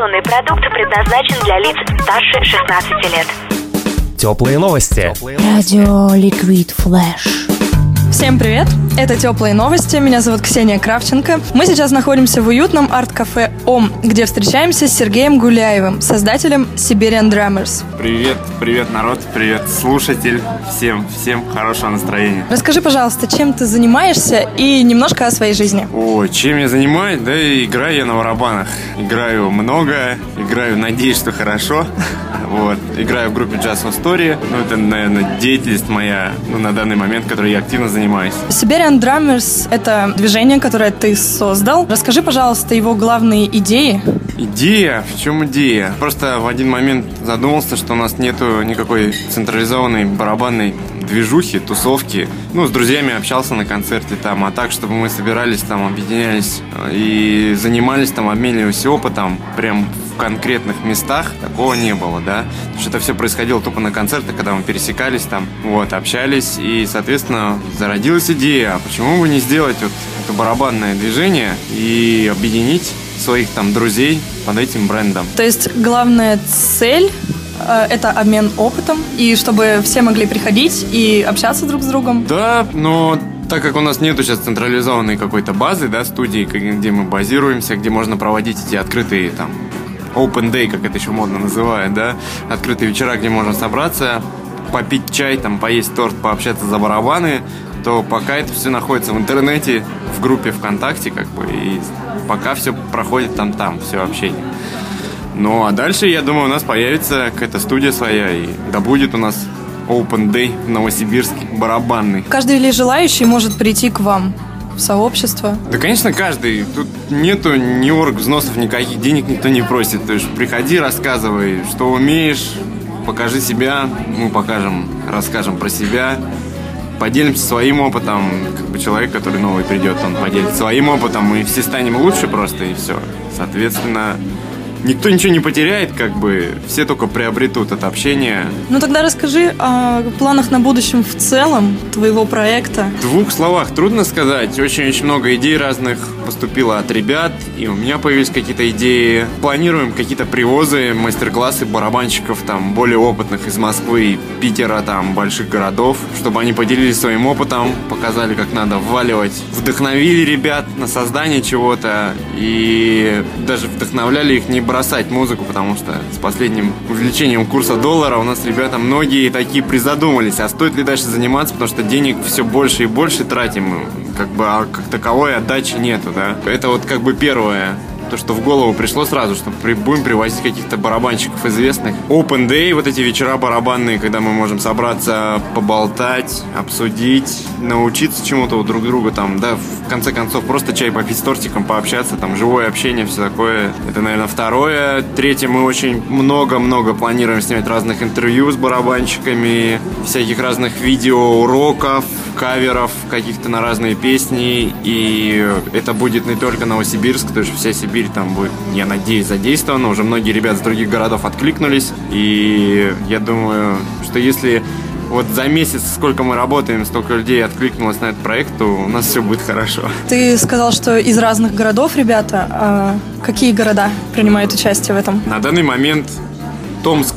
Информационный продукт предназначен для лиц старше 16 лет. Теплые новости. Радио Liquid Flash. Всем привет! Это «Теплые новости». Меня зовут Ксения Кравченко. Мы сейчас находимся в уютном арт-кафе «Ом», где встречаемся с Сергеем Гуляевым, создателем Siberian Drummers. Привет, привет, народ, привет, слушатель. Всем, всем хорошего настроения. Расскажи, пожалуйста, чем ты занимаешься и немножко о своей жизни. О, чем я занимаюсь? Да, играю я на барабанах. Играю много, играю, надеюсь, что хорошо. Вот. Играю в группе Jazz Story. Ну, это, наверное, деятельность моя ну, на данный момент, которой я активно занимаюсь. Siberian Drummers — это движение, которое ты создал. Расскажи, пожалуйста, его главные идеи. Идея? В чем идея? Просто в один момент задумался, что у нас нету никакой централизованной барабанной движухи, тусовки. Ну, с друзьями общался на концерте там, а так, чтобы мы собирались там, объединялись э, и занимались там, обменивались опытом, прям конкретных местах, такого не было, да. Потому что это все происходило тупо на концертах, когда мы пересекались там, вот, общались, и, соответственно, зародилась идея, а почему бы не сделать вот это барабанное движение и объединить своих там друзей под этим брендом. То есть главная цель Э, это обмен опытом, и чтобы все могли приходить и общаться друг с другом. Да, но так как у нас нету сейчас централизованной какой-то базы, да, студии, где мы базируемся, где можно проводить эти открытые там open day, как это еще модно называют, да, открытые вечера, где можно собраться, попить чай, там, поесть торт, пообщаться за барабаны, то пока это все находится в интернете, в группе ВКонтакте, как бы, и пока все проходит там-там, все общение. Ну, а дальше, я думаю, у нас появится какая-то студия своя, и да будет у нас Open Day в Новосибирске, барабанный. Каждый ли желающий может прийти к вам? Сообщество? Да, конечно, каждый. Тут нету ни орг взносов, никаких денег никто не просит. То есть приходи, рассказывай, что умеешь, покажи себя, мы покажем, расскажем про себя, поделимся своим опытом. Как бы человек, который новый придет, он поделится своим опытом, мы все станем лучше просто, и все. Соответственно, никто ничего не потеряет, как бы все только приобретут это общение. Ну тогда расскажи о планах на будущем в целом твоего проекта. В двух словах трудно сказать. Очень-очень много идей разных поступило от ребят, и у меня появились какие-то идеи. Планируем какие-то привозы, мастер-классы барабанщиков там более опытных из Москвы, Питера, там больших городов, чтобы они поделились своим опытом, показали, как надо вваливать, вдохновили ребят на создание чего-то и даже вдохновляли их не бросать музыку, потому что с последним увеличением курса доллара у нас ребята многие такие призадумались, а стоит ли дальше заниматься, потому что денег все больше и больше тратим, как бы а как таковой отдачи нету, да. Это вот как бы первое то, что в голову пришло сразу, что при, будем привозить каких-то барабанщиков известных. Open Day, вот эти вечера барабанные, когда мы можем собраться, поболтать, обсудить, научиться чему-то у друг друга, там, да, в конце концов, просто чай попить с тортиком, пообщаться, там, живое общение, все такое. Это, наверное, второе. Третье, мы очень много-много планируем снять разных интервью с барабанщиками, всяких разных видео, уроков, каверов каких-то на разные песни, и это будет не только Новосибирск, то есть вся Сибирь там будет, я надеюсь, задействована, уже многие ребята с других городов откликнулись, и я думаю, что если вот за месяц, сколько мы работаем, столько людей откликнулось на этот проект, то у нас все будет хорошо. Ты сказал, что из разных городов ребята. А какие города принимают участие в этом? На данный момент Томск,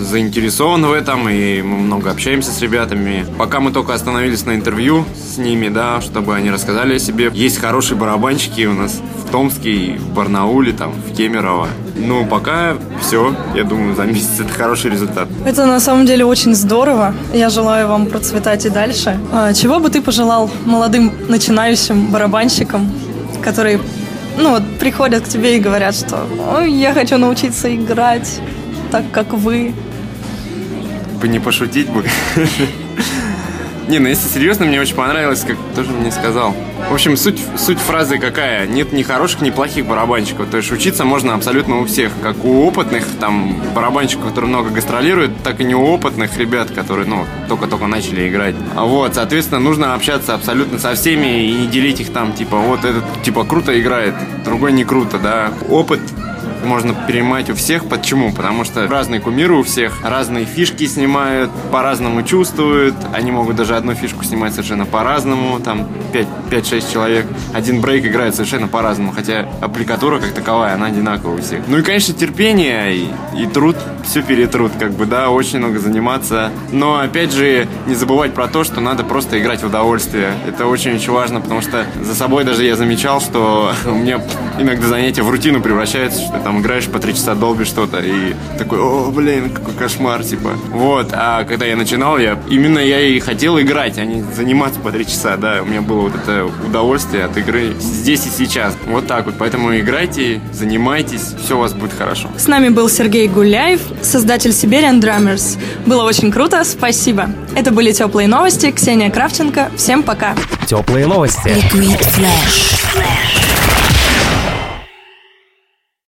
заинтересован в этом, и мы много общаемся с ребятами. Пока мы только остановились на интервью с ними, да, чтобы они рассказали о себе. Есть хорошие барабанщики у нас и в Барнауле, там, в Кемерово. Ну, пока все. Я думаю, за месяц это хороший результат. Это на самом деле очень здорово. Я желаю вам процветать и дальше. А чего бы ты пожелал молодым начинающим барабанщикам, которые ну вот приходят к тебе и говорят, что Ой, я хочу научиться играть так, как вы бы не пошутить бы. Не, ну если серьезно, мне очень понравилось, как тоже мне сказал. В общем, суть, суть фразы какая? Нет ни хороших, ни плохих барабанщиков. То есть учиться можно абсолютно у всех. Как у опытных там барабанщиков, которые много гастролируют, так и у опытных ребят, которые, ну, только-только начали играть. А вот, соответственно, нужно общаться абсолютно со всеми и не делить их там, типа, вот этот, типа, круто играет, другой не круто, да. Опыт можно перенимать у всех. Почему? Потому что разные кумиры у всех, разные фишки снимают, по-разному чувствуют. Они могут даже одну фишку снимать совершенно по-разному, там 5-6 человек. Один брейк играет совершенно по-разному, хотя аппликатура как таковая, она одинаковая у всех. Ну и, конечно, терпение и, и труд, все перетрут, как бы, да, очень много заниматься. Но, опять же, не забывать про то, что надо просто играть в удовольствие. Это очень-очень важно, потому что за собой даже я замечал, что у меня иногда занятия в рутину превращаются, что там играешь по три часа, долбишь что-то, и такой, о, блин, какой кошмар, типа. Вот, а когда я начинал, я именно я и хотел играть, а не заниматься по три часа, да, у меня было вот это удовольствие от игры здесь и сейчас. Вот так вот, поэтому играйте, занимайтесь, все у вас будет хорошо. С нами был Сергей Гуляев, создатель Siberian Drummers. Было очень круто, спасибо. Это были теплые новости. Ксения Кравченко. Всем пока. Теплые новости. Liquid Flash.